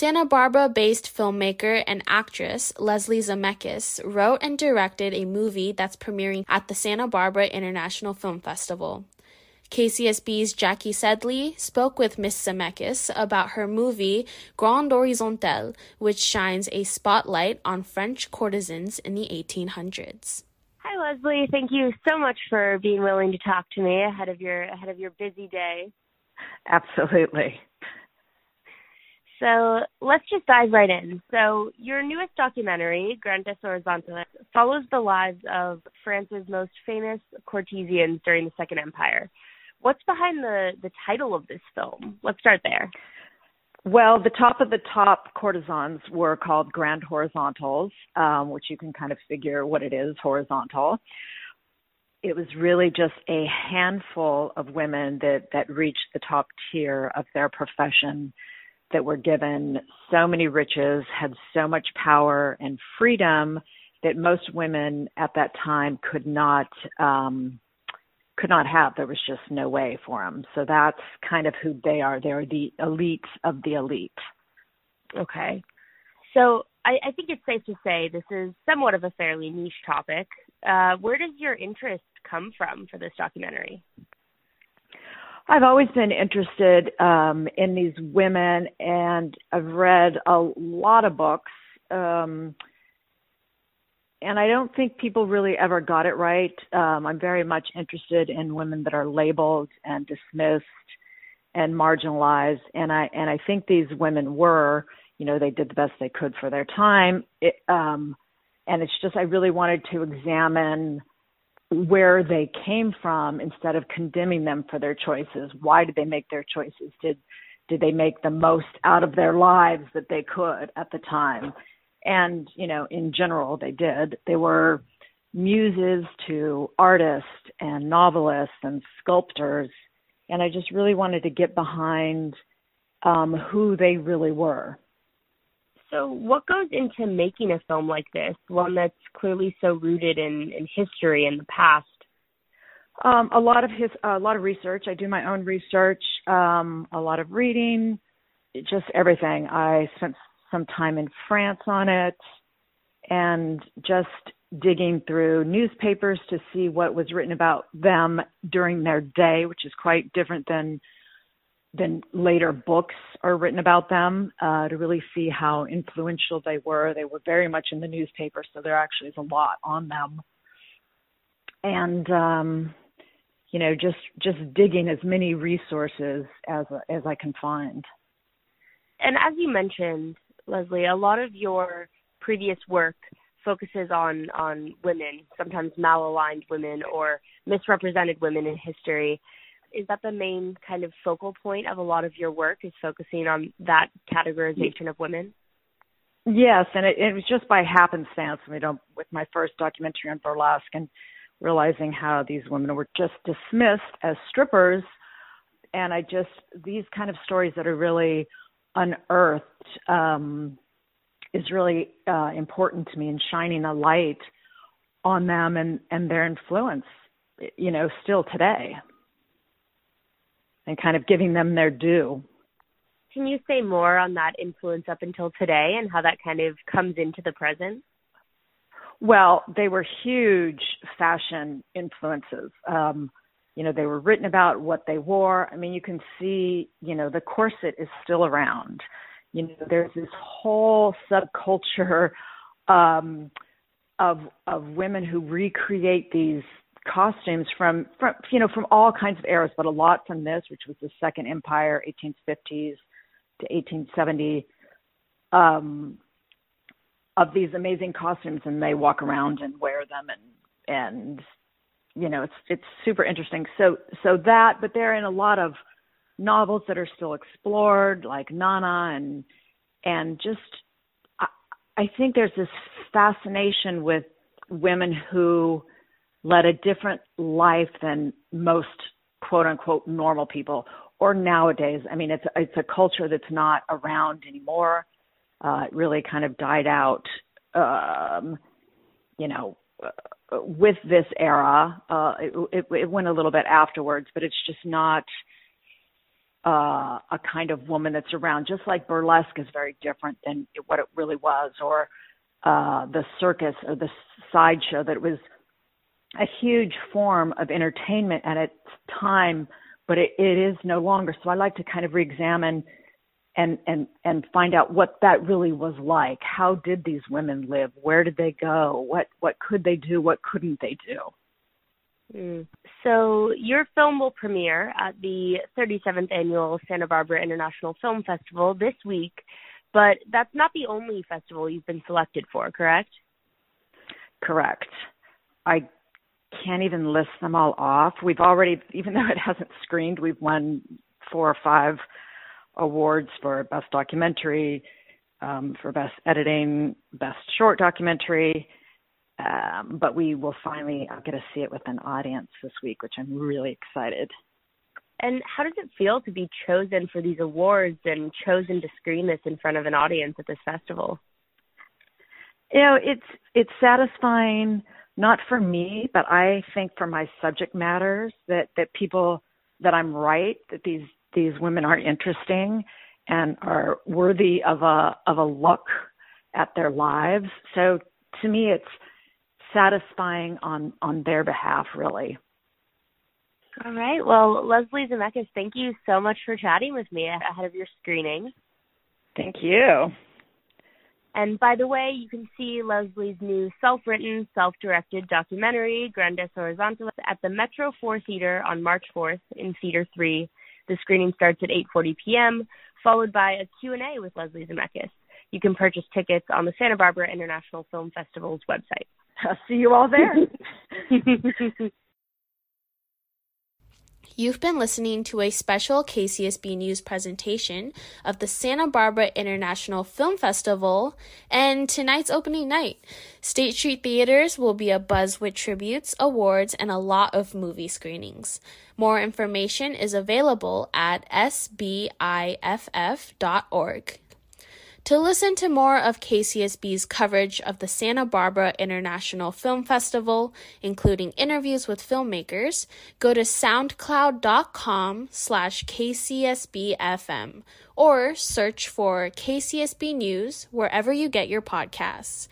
Santa Barbara based filmmaker and actress Leslie Zemeckis wrote and directed a movie that's premiering at the Santa Barbara International Film Festival. KCSB's Jackie Sedley spoke with Miss Zemeckis about her movie Grandes Horizontales, which shines a spotlight on French courtesans in the 1800s. Hi Leslie, thank you so much for being willing to talk to me ahead of your ahead of your busy day. Absolutely. So let's just dive right in. So your newest documentary, Grandes Horizontales, follows the lives of France's most famous courtesans during the Second Empire. What's behind the the title of this film? Let's start there. Well, the top of the top courtesans were called Grand Horizontals, um, which you can kind of figure what it is, horizontal. It was really just a handful of women that that reached the top tier of their profession that were given so many riches, had so much power and freedom that most women at that time could not um, could not have. There was just no way for them. So that's kind of who they are. They're the elite of the elite. Okay. So I, I think it's safe to say this is somewhat of a fairly niche topic. Uh, where does your interest come from for this documentary? I've always been interested um, in these women, and I've read a lot of books. Um, and I don't think people really ever got it right. Um, I'm very much interested in women that are labeled and dismissed and marginalized, and I and I think these women were, you know, they did the best they could for their time. It, um, and it's just I really wanted to examine where they came from instead of condemning them for their choices. Why did they make their choices? Did did they make the most out of their lives that they could at the time? And, you know, in general they did. They were muses to artists and novelists and sculptors. And I just really wanted to get behind um, who they really were. So, what goes into making a film like this, one that's clearly so rooted in, in history and the past? Um, a lot of his, a lot of research. I do my own research, um, a lot of reading, just everything. I spent some time in France on it, and just digging through newspapers to see what was written about them during their day, which is quite different than then later books are written about them uh, to really see how influential they were. They were very much in the newspaper, so there actually is a lot on them. And um, you know, just just digging as many resources as as I can find. And as you mentioned, Leslie, a lot of your previous work focuses on on women, sometimes malaligned women or misrepresented women in history is that the main kind of focal point of a lot of your work is focusing on that categorization of women? Yes, and it, it was just by happenstance. You know, with my first documentary on burlesque and realizing how these women were just dismissed as strippers, and I just these kind of stories that are really unearthed um, is really uh, important to me in shining a light on them and and their influence. You know, still today and kind of giving them their due. Can you say more on that influence up until today and how that kind of comes into the present? Well, they were huge fashion influences. Um, you know, they were written about what they wore. I mean, you can see, you know, the corset is still around. You know, there's this whole subculture um, of of women who recreate these costumes from from you know from all kinds of eras, but a lot from this, which was the Second Empire, 1850s to 1870, um, of these amazing costumes, and they walk around and wear them, and and you know it's it's super interesting. So so that, but they're in a lot of novels that are still explored, like Nana, and and just I, I think there's this fascination with women who led a different life than most quote unquote normal people or nowadays. I mean it's it's a culture that's not around anymore. Uh it really kind of died out um you know uh, with this era. Uh it, it it went a little bit afterwards but it's just not uh, a kind of woman that's around, just like burlesque is very different than what it really was, or uh, the circus or the sideshow, that was a huge form of entertainment at its time, but it, it is no longer. So I like to kind of re-examine and and and find out what that really was like. How did these women live? Where did they go? What what could they do? What couldn't they do? Mm. So your film will premiere at the 37th annual Santa Barbara International Film Festival this week, but that's not the only festival you've been selected for, correct? Correct. I can't even list them all off. We've already, even though it hasn't screened, we've won four or five awards for best documentary, um, for best editing, best short documentary. Um, but we will finally I'll get to see it with an audience this week, which I'm really excited. And how does it feel to be chosen for these awards and chosen to screen this in front of an audience at this festival? You know, it's it's satisfying not for me, but I think for my subject matters that that people that I'm right that these these women are interesting and are worthy of a of a look at their lives. So to me, it's satisfying on on their behalf, really. All right. Well, Leslie Zemeckis, thank you so much for chatting with me ahead of your screening. Thank you. And by the way, you can see Leslie's new self-written, self-directed documentary, Grandes Horizontales, at the Metro 4 Theater on March 4th in Theater 3. The screening starts at 8:40 p.m., followed by a Q&A with Leslie Zemeckis. You can purchase tickets on the Santa Barbara International Film Festival's website. I'll see you all there. You've been listening to a special KCSB News presentation of the Santa Barbara International Film Festival and tonight's opening night. State Street Theaters will be abuzz with tributes, awards, and a lot of movie screenings. More information is available at sbiff.org. To listen to more of KCSB's coverage of the Santa Barbara International Film Festival, including interviews with filmmakers, go to soundcloud.com slash kcsbfm or search for KCSB News wherever you get your podcasts.